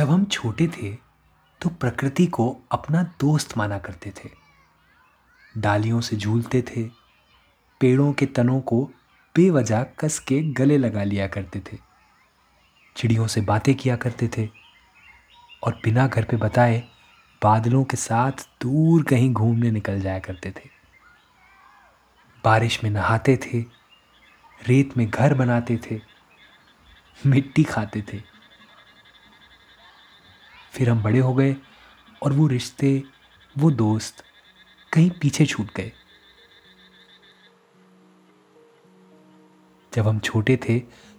जब हम छोटे थे तो प्रकृति को अपना दोस्त माना करते थे। डालियों से झूलते थे, पेड़ों के तनों को बेवजह कस के गले लगा लिया करते थे। चिड़ियों से बातें किया करते थे, और बिना घर पे बताए बादलों के साथ दूर कहीं घूमने निकल जाया करते थे। बारिश में नहाते थे, रेत में घर बनाते थे, मिट्टी खाते थे। फिर हम बड़े हो गए और वो रिश्ते, वो दोस्त कहीं पीछे छूट गए। जब हम छोटे थे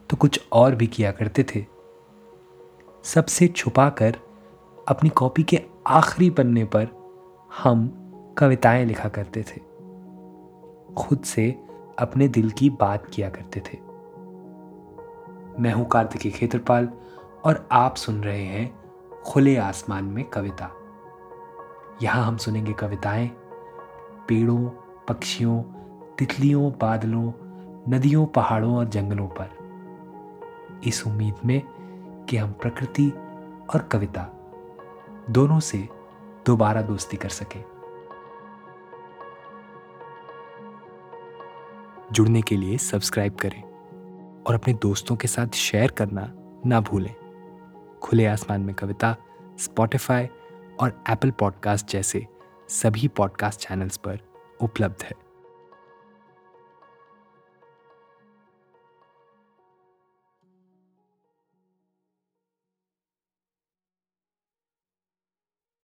तो कुछ और भी किया करते थे। सबसे छुपाकर अपनी कॉपी के आखिरी पन्ने पर हम कविताएँ लिखा करते थे। खुद से अपने दिल की बात किया करते थे। मैं हूँ कार्तिकी खेत्रपाल और आप सुन रहे हैं खुले आसमान में कविता। यहाँ हम सुनेंगे कविताएँ। पेड़ों, पक्षियों, तितलियों, बादलों, नदियों, पहाड़ों और जंगलों पर। इस उम्मीद में कि हम प्रकृति और कविता दोनों से दोबारा दोस्ती कर सकें। जुड़ने के लिए सब्सक्राइब करें और अपने दोस्तों के साथ शेयर करना ना भूलें। खुले आसमान में कविता स्पॉटिफाई और एप्पल पॉडकास्ट जैसे सभी पॉडकास्ट चैनल्स पर उपलब्ध है।